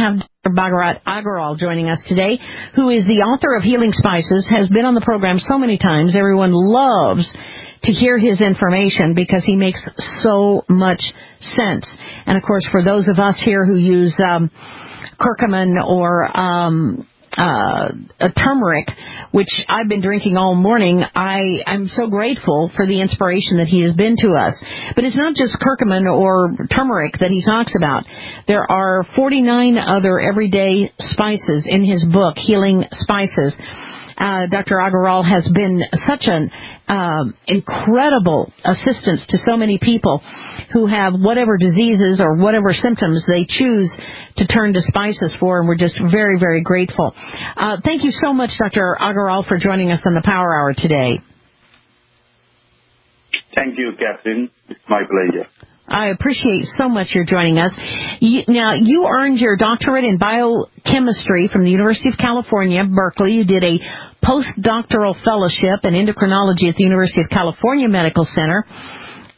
have Dr. Bharat Aggarwal joining us today, who is the author of Healing Spices, has been on the program so many times. Everyone loves to hear his information because he makes so much sense. And of course, for those of us here who use um, curcumin or um, uh, a turmeric, which I've been drinking all morning. I I'm so grateful for the inspiration that he has been to us. But it's not just curcumin or turmeric that he talks about. There are 49 other everyday spices in his book, Healing Spices. Uh, Dr. Aggarwal has been such an um, incredible assistance to so many people who have whatever diseases or whatever symptoms they choose to turn to spices for, and we're just very, very grateful. Uh, thank you so much, Dr. Aggarwal, for joining us on the Power Hour today. Thank you, Catherine. It's my pleasure. I appreciate so much your joining us. You, now, you earned your doctorate in biochemistry from the University of California, Berkeley. You did a postdoctoral fellowship in endocrinology at the University of California Medical Center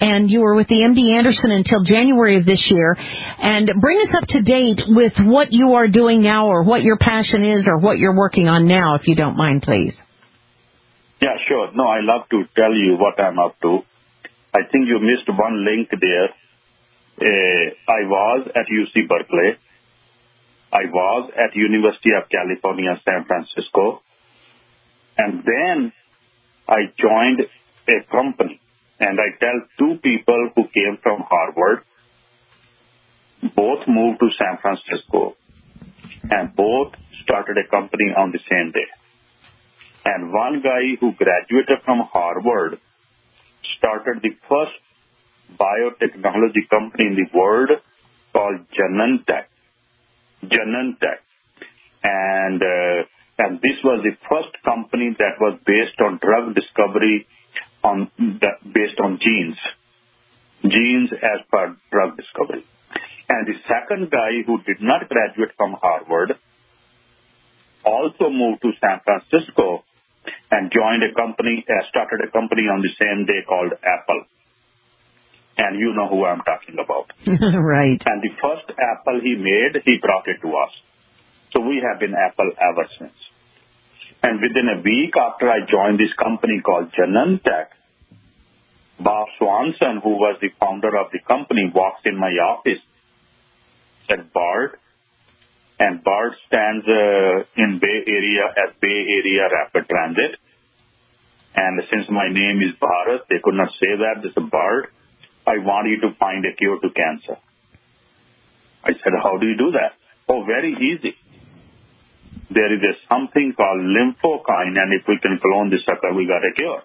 and you were with the MD Anderson until January of this year. And bring us up to date with what you are doing now or what your passion is or what you're working on now, if you don't mind, please. Yeah, sure. No, I love to tell you what I'm up to. I think you missed one link there. Uh, I was at UC Berkeley. I was at University of California, San Francisco. And then I joined a company and I tell two people who came from Harvard, both moved to San Francisco, and both started a company on the same day. And one guy who graduated from Harvard started the first biotechnology company in the world called Genentech. Genentech. And, uh, and this was the first company that was based on drug discovery on that based on genes, genes as per drug discovery. And the second guy who did not graduate from Harvard also moved to San Francisco and joined a company, uh, started a company on the same day called Apple. And you know who I'm talking about. right. And the first Apple he made, he brought it to us. So we have been Apple ever since. And within a week after I joined this company called Genentech, Bob Swanson, who was the founder of the company, walks in my office, said BART, and BART stands uh, in Bay Area as Bay Area Rapid Transit. And since my name is Bharat, they could not say that. This is BART. I want you to find a cure to cancer. I said, how do you do that? Oh, very easy there is a something called lymphokine, and if we can clone the sucker, we got a cure.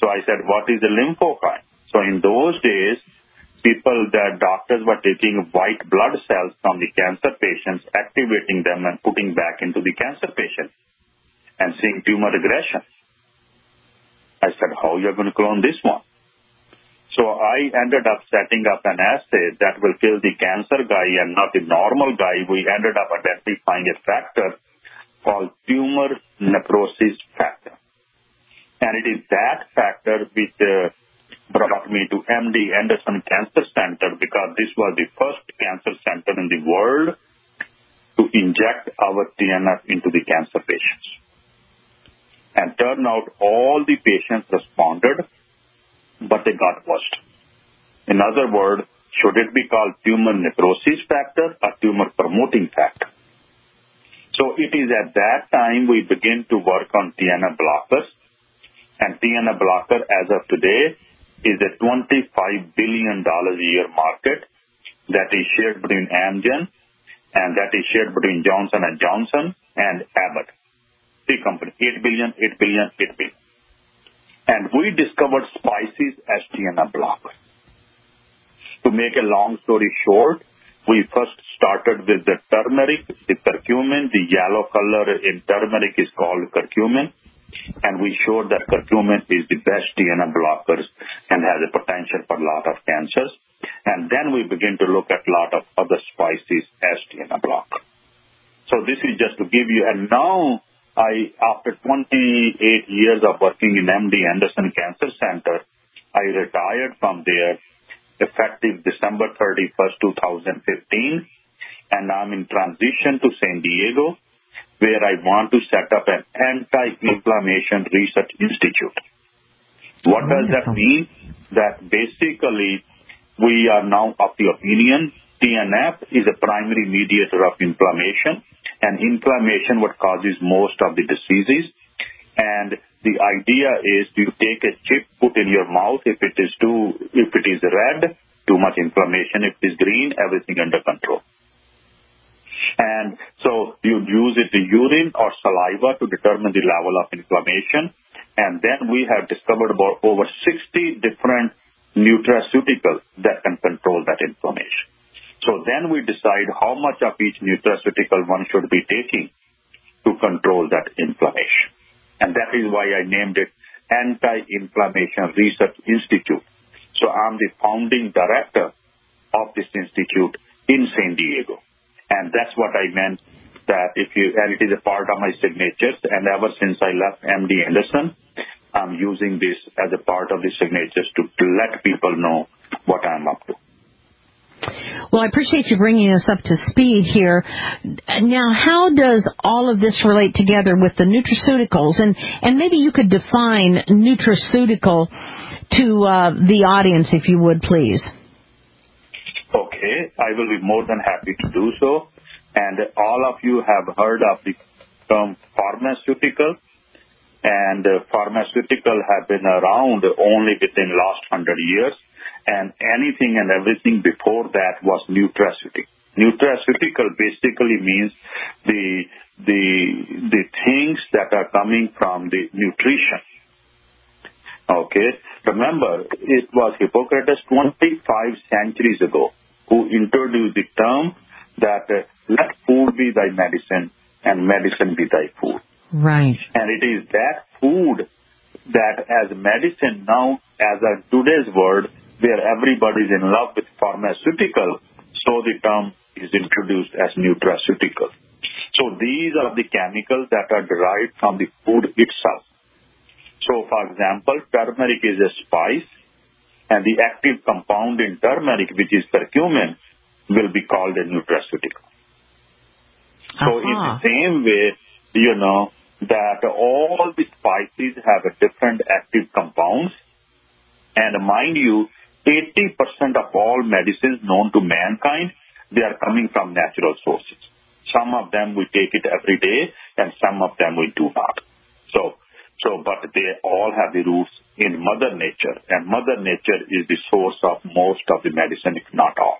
So I said, what is a lymphokine? So in those days, people, the doctors were taking white blood cells from the cancer patients, activating them and putting back into the cancer patient and seeing tumor regression. I said, how are you going to clone this one? So I ended up setting up an assay that will kill the cancer guy and not the normal guy. We ended up identifying a factor called tumor necrosis factor. And it is that factor which uh, brought me to MD Anderson Cancer Center because this was the first cancer center in the world to inject our TNF into the cancer patients. And turned out all the patients responded but they got worse. In other words, should it be called tumor necrosis factor or tumor promoting factor? So it is at that time we begin to work on TNF blockers. And TNF blocker as of today is a $25 billion a year market that is shared between Amgen and that is shared between Johnson and Johnson and Abbott. Three companies, 8 billion, 8 billion, 8 billion and we discovered spices as TNF blocker. To make a long story short, we first started with the turmeric, the curcumin, the yellow color in turmeric is called curcumin, and we showed that curcumin is the best TNF blockers and has a potential for a lot of cancers. And then we begin to look at a lot of other spices as TNF blocker. So this is just to give you, and now after 28 years of working in MD Anderson Cancer Center, I retired from there effective December 31st, 2015. and I'm in transition to San Diego, where I want to set up an anti-inflammation research institute. What does that mean? That basically we are now of the opinion TNF is a primary mediator of inflammation and inflammation what causes most of the diseases. And the idea is you take a chip, put in your mouth. If it is too, if it is red, too much inflammation. If it is green, everything under control. And so you use it in urine or saliva to determine the level of inflammation. And then we have discovered about over 60 different nutraceuticals that can control that inflammation. So then we decide how much of each nutraceutical one should be taking to control that inflammation. And that is why I named it Anti-Inflammation Research Institute. So I'm the founding director of this institute in San Diego. And that's what I meant that if you, and it is a part of my signatures. And ever since I left MD Anderson, I'm using this as a part of the signatures to, to let people know what I'm up to. Well, I appreciate you bringing us up to speed here. Now, how does all of this relate together with the nutraceuticals? And, and maybe you could define nutraceutical to uh, the audience, if you would, please. Okay, I will be more than happy to do so. And all of you have heard of the term pharmaceutical, and pharmaceutical have been around only within last hundred years and anything and everything before that was nutraceutical. Nutraceutical basically means the the the things that are coming from the nutrition. Okay, remember it was Hippocrates 25 centuries ago who introduced the term that uh, let food be thy medicine and medicine be thy food. Right. And it is that food that as medicine now, as a today's word, where everybody is in love with pharmaceutical, so the term is introduced as nutraceutical. So these are the chemicals that are derived from the food itself. So for example, turmeric is a spice and the active compound in turmeric, which is curcumin, will be called a nutraceutical. So uh-huh. in the same way, you know, that all the spices have a different active compounds. And mind you, 80% of all medicines known to mankind, they are coming from natural sources. Some of them we take it every day and some of them we do not. So, so, but they all have the roots in Mother Nature and Mother Nature is the source of most of the medicine, if not all.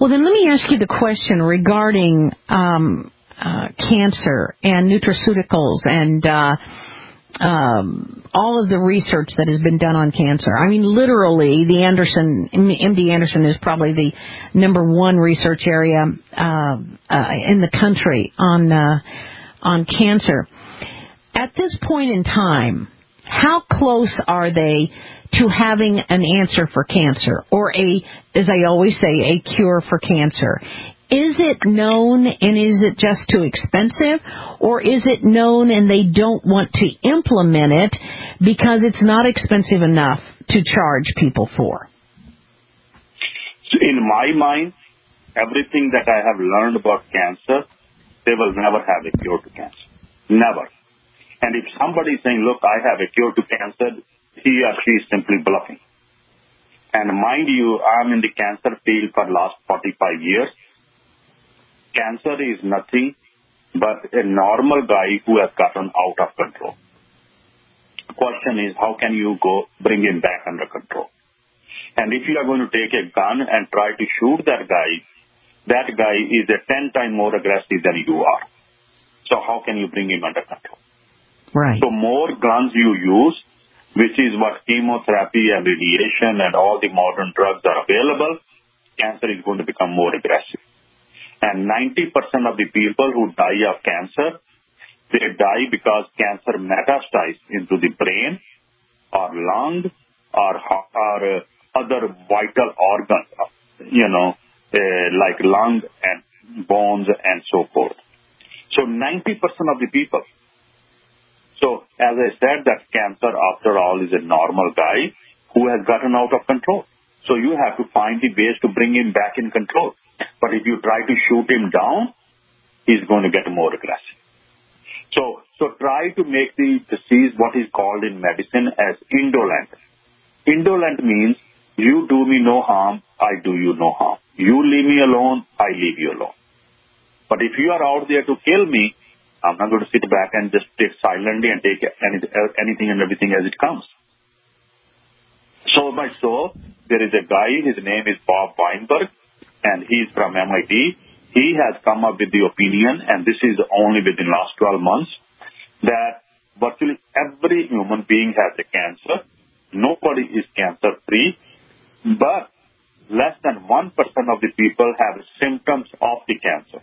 Well, then let me ask you the question regarding um, uh, cancer and nutraceuticals and uh, um, all of the research that has been done on cancer. I mean, literally, the Anderson, MD Anderson is probably the number one research area uh, uh, in the country on uh, on cancer. At this point in time, how close are they to having an answer for cancer, or a, as I always say, a cure for cancer? Is it known and is it just too expensive or is it known and they don't want to implement it because it's not expensive enough to charge people for? In my mind, everything that I have learned about cancer, they will never have a cure to cancer. Never. And if somebody is saying, look, I have a cure to cancer, he or she is simply bluffing. And mind you, I'm in the cancer field for the last 45 years cancer is nothing but a normal guy who has gotten out of control. Question is, how can you go bring him back under control? And if you are going to take a gun and try to shoot that guy, that guy is a 10 times more aggressive than you are. So how can you bring him under control? Right. So more guns you use, which is what chemotherapy and radiation and all the modern drugs are available, cancer is going to become more aggressive. And 90% of the people who die of cancer, they die because cancer metastasizes into the brain or lung or, uh, other vital organs, you know, uh, like lung and bones and so forth. So 90% of the people. So as I said, that cancer after all is a normal guy who has gotten out of control. So you have to find the ways to bring him back in control. But if you try to shoot him down, he's going to get more aggressive. So, so try to make the disease what is called in medicine as indolent. Indolent means you do me no harm, I do you no harm. You leave me alone, I leave you alone. But if you are out there to kill me, I'm not going to sit back and just take silently and take any, anything and everything as it comes. So so, there is a guy, his name is Bob Weinberg, and he's from MIT. He has come up with the opinion, and this is only within last 12 months, that virtually every human being has a cancer. Nobody is cancer free, but less than 1% of the people have symptoms of the cancer.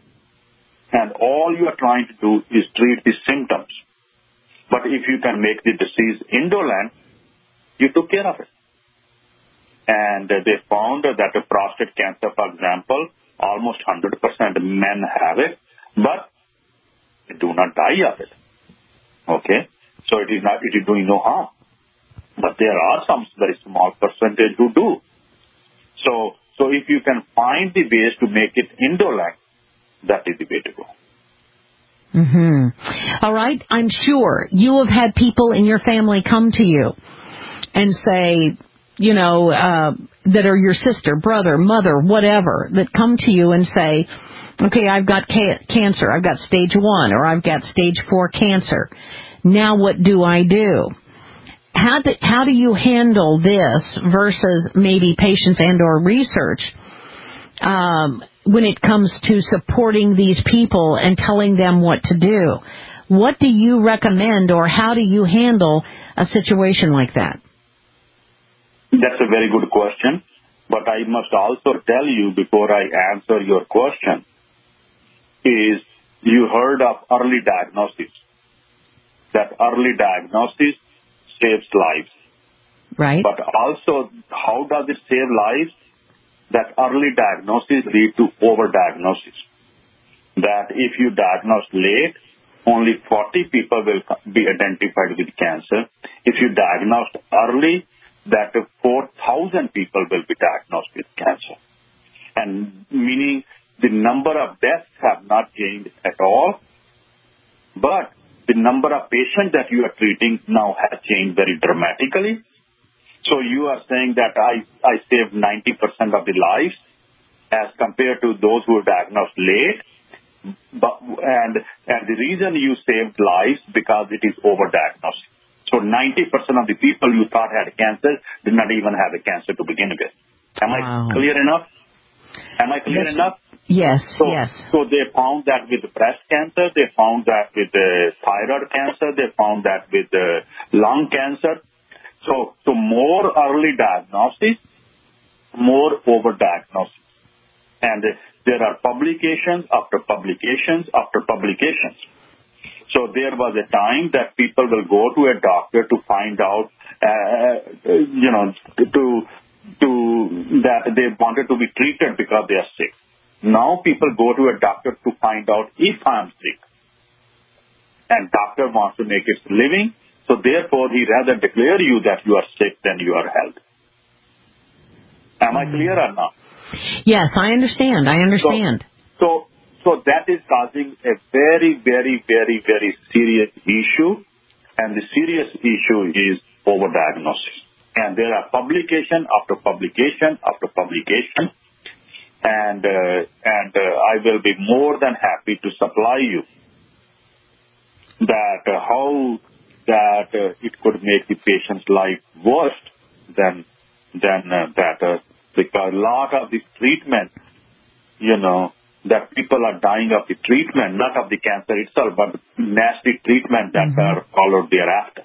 And all you are trying to do is treat the symptoms. But if you can make the disease indolent, you took care of it. And they found that prostate cancer, for example, almost 100% men have it, but they do not die of it. Okay? So it is not, it is doing no harm. But there are some very small percentage who do. So, so if you can find the ways to make it indolent, that is the way to go. Mm-hmm. All right. I'm sure you have had people in your family come to you and say, you know, uh, that are your sister, brother, mother, whatever, that come to you and say, okay, I've got ca- cancer, I've got stage one, or I've got stage four cancer. Now what do I do? How do, how do you handle this versus maybe patients and or research um, when it comes to supporting these people and telling them what to do? What do you recommend or how do you handle a situation like that? That's a very good question. But I must also tell you before I answer your question is you heard of early diagnosis. That early diagnosis saves lives. Right. But also, how does it save lives? That early diagnosis lead to overdiagnosis. That if you diagnose late, only 40 people will be identified with cancer. If you diagnose early, that 4,000 people will be diagnosed with cancer. And meaning the number of deaths have not changed at all, but the number of patients that you are treating now has changed very dramatically. So you are saying that I, I saved 90% of the lives as compared to those who were diagnosed late. But, and, and the reason you saved lives because it is overdiagnosed. So 90% of the people you thought had cancer did not even have a cancer to begin with. Am wow. I clear enough? Am I clear yes. enough? Yes, so, yes. So they found that with breast cancer, they found that with the thyroid cancer, they found that with the lung cancer. So, so more early diagnosis, more overdiagnosis. And uh, there are publications after publications after publications so there was a time that people will go to a doctor to find out, uh, you know, to to that they wanted to be treated because they are sick. Now people go to a doctor to find out if I'm sick, and doctor wants to make his living. So therefore, he rather declare you that you are sick than you are healthy. Am I clear or not? Yes, I understand. I understand. So, so so that is causing a very, very, very, very serious issue. And the serious issue is overdiagnosis. And there are publication after publication after publication. And, uh, and uh, I will be more than happy to supply you that uh, how that uh, it could make the patient's life worse than than uh, that uh, because a lot of this treatment, you know, that people are dying of the treatment, not of the cancer itself, but nasty treatment that mm-hmm. are followed thereafter.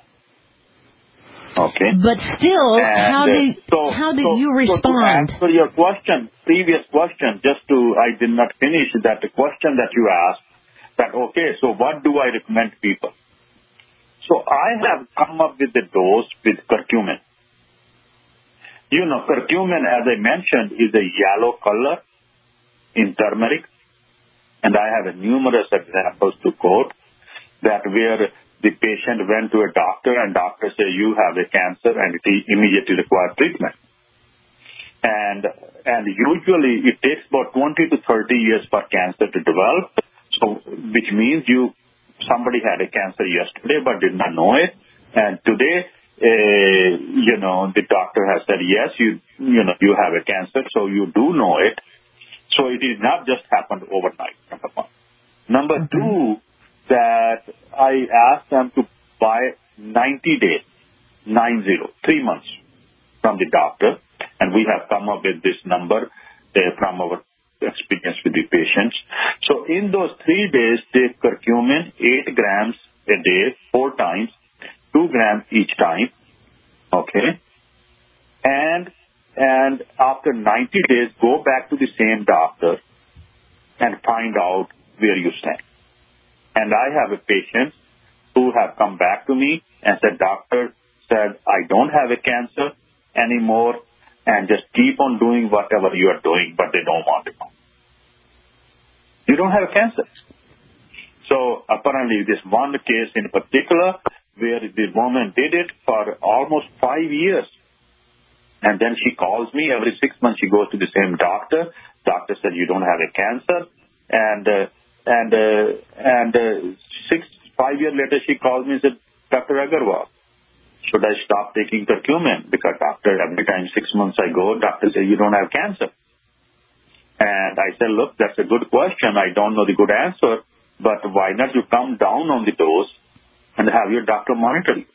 Okay. But still, and, how uh, did so, how did so, you respond? So to answer your question, previous question, just to I did not finish that the question that you asked. That okay, so what do I recommend people? So I have come up with the dose with curcumin. You know, curcumin, as I mentioned, is a yellow color in turmeric. And I have numerous examples to quote that where the patient went to a doctor and doctor said you have a cancer and it immediately requires treatment. and and usually it takes about 20 to 30 years for cancer to develop. So, which means you somebody had a cancer yesterday but did not know it, and today, uh, you know, the doctor has said yes, you you know you have a cancer, so you do know it. So it is not just happened overnight. Number one. Number two, that I asked them to buy 90 days, nine zero, three months from the doctor and we have come up with this number uh, from our experience with the patients. So in those three days, take curcumin 8 grams a day, four times, 2 grams each time. Okay. And, and after 90 days, go back to the same doctor and find out where you stand. And I have a patient who have come back to me and said, doctor said, I don't have a cancer anymore and just keep on doing whatever you are doing, but they don't want to know. You don't have a cancer. So apparently this one case in particular where the woman did it for almost five years. And then she calls me every six months. She goes to the same doctor. Doctor said you don't have a cancer. And, uh, and, uh, and, uh, six, five years later she calls me and said, Dr. Aggarwal, should I stop taking curcumin? Because doctor, every time six months I go, doctor says you don't have cancer. And I said, look, that's a good question. I don't know the good answer, but why not you come down on the dose and have your doctor monitor you?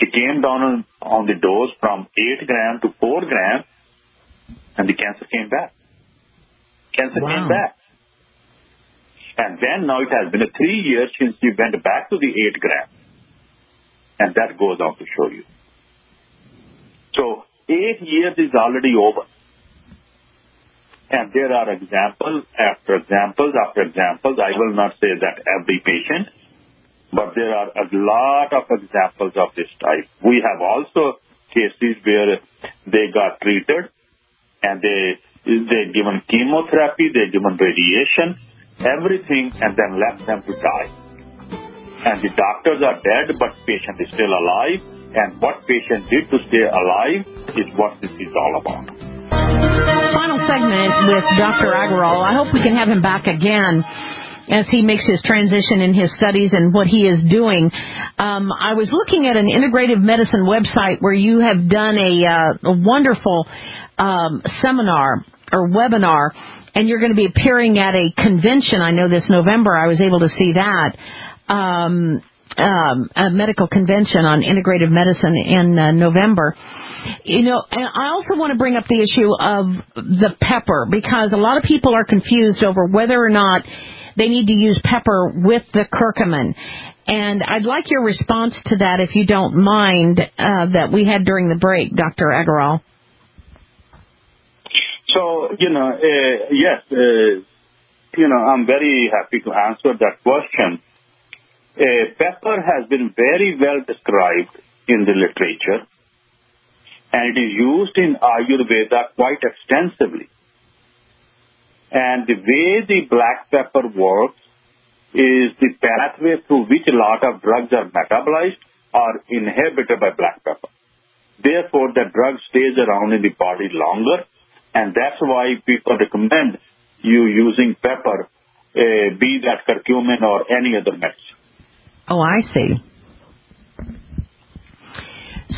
She came down on, on the dose from 8 gram to 4 gram and the cancer came back. Cancer wow. came back. And then now it has been a three years since she went back to the 8 gram and that goes on to show you. So eight years is already over. And there are examples after examples after examples. I will not say that every patient, but there are a lot of examples of this type. We have also cases where they got treated and they they given chemotherapy, they given radiation, everything, and then left them to die and the doctors are dead, but patient is still alive. And what patient did to stay alive is what this is all about. Final segment with Dr. Aggarwal. I hope we can have him back again as he makes his transition in his studies and what he is doing. Um, I was looking at an integrative medicine website where you have done a, uh, a wonderful um, seminar or webinar, and you're going to be appearing at a convention. I know this November. I was able to see that um, um, a medical convention on integrative medicine in uh, November. You know, and I also want to bring up the issue of the pepper because a lot of people are confused over whether or not they need to use pepper with the curcumin. And I'd like your response to that, if you don't mind, uh, that we had during the break, Dr. Aggarwal. So, you know, uh, yes, uh, you know, I'm very happy to answer that question. Uh, pepper has been very well described in the literature and it is used in Ayurveda quite extensively. And the way the black pepper works is the pathway through which a lot of drugs are metabolized are inhibited by black pepper. Therefore, the drug stays around in the body longer, and that's why people recommend you using pepper, uh, be that curcumin or any other medicine. Oh, I see.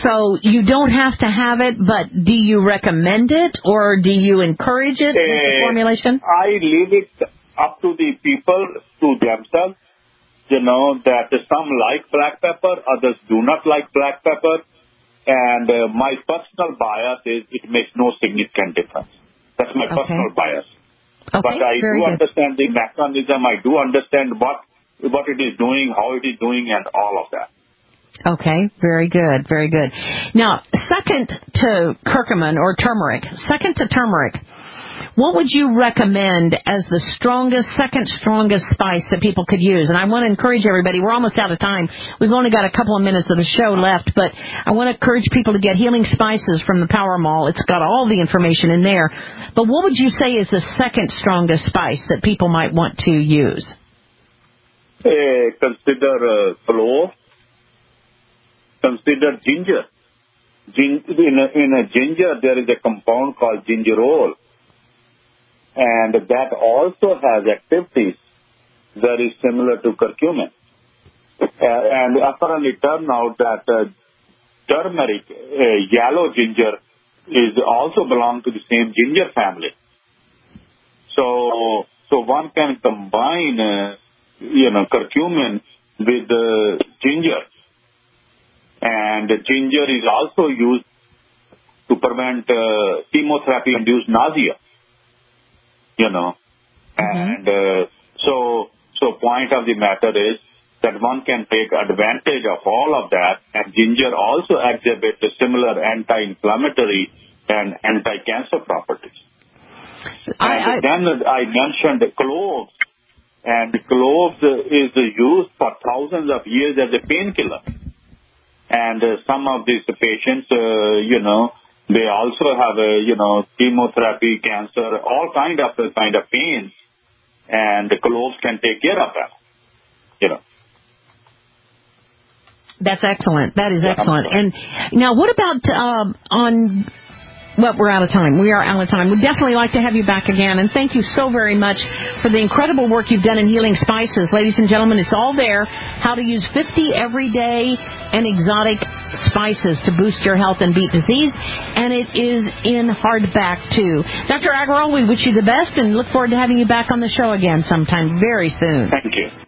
So you don't have to have it, but do you recommend it or do you encourage it uh, formulation? I leave it up to the people, to themselves. You know that some like black pepper, others do not like black pepper. And uh, my personal bias is it makes no significant difference. That's my okay. personal bias. Okay, but I do good. understand the mechanism. I do understand what what it is doing, how it is doing, and all of that. Okay, very good, very good. Now, second to curcumin or turmeric, second to turmeric, what would you recommend as the strongest, second strongest spice that people could use? And I want to encourage everybody, we're almost out of time. We've only got a couple of minutes of the show left, but I want to encourage people to get Healing Spices from the Power Mall. It's got all the information in there. But what would you say is the second strongest spice that people might want to use? consider uh, clove, consider ginger. gin- in, a, in a ginger, there is a compound called gingerol, and that also has activities very similar to curcumin. And apparently turned out that uh, turmeric, uh, yellow ginger, is also belong to the same ginger family. So, so one can combine, uh, you know, curcumin with ginger. And ginger is also used to prevent uh, chemotherapy-induced nausea. You know, Mm-hmm. and uh, so so point of the matter is that one can take advantage of all of that, and ginger also exhibits a similar anti-inflammatory and anti-cancer properties. I, I, And then I mentioned the cloves, and cloves is used for thousands of years as a painkiller. And uh, some of these patients, uh, you know, they also have a, you know, chemotherapy, cancer, all kind of kind of pains, and the cloves can take care of that. You know. That's excellent. That is excellent. And now, what about um, on? Well, we're out of time. We are out of time. We'd definitely like to have you back again. And thank you so very much for the incredible work you've done in healing spices. Ladies and gentlemen, it's all there. How to use 50 everyday and exotic spices to boost your health and beat disease. And it is in hardback, too. Dr. Aggarwal, we wish you the best and look forward to having you back on the show again sometime very soon. Thank you.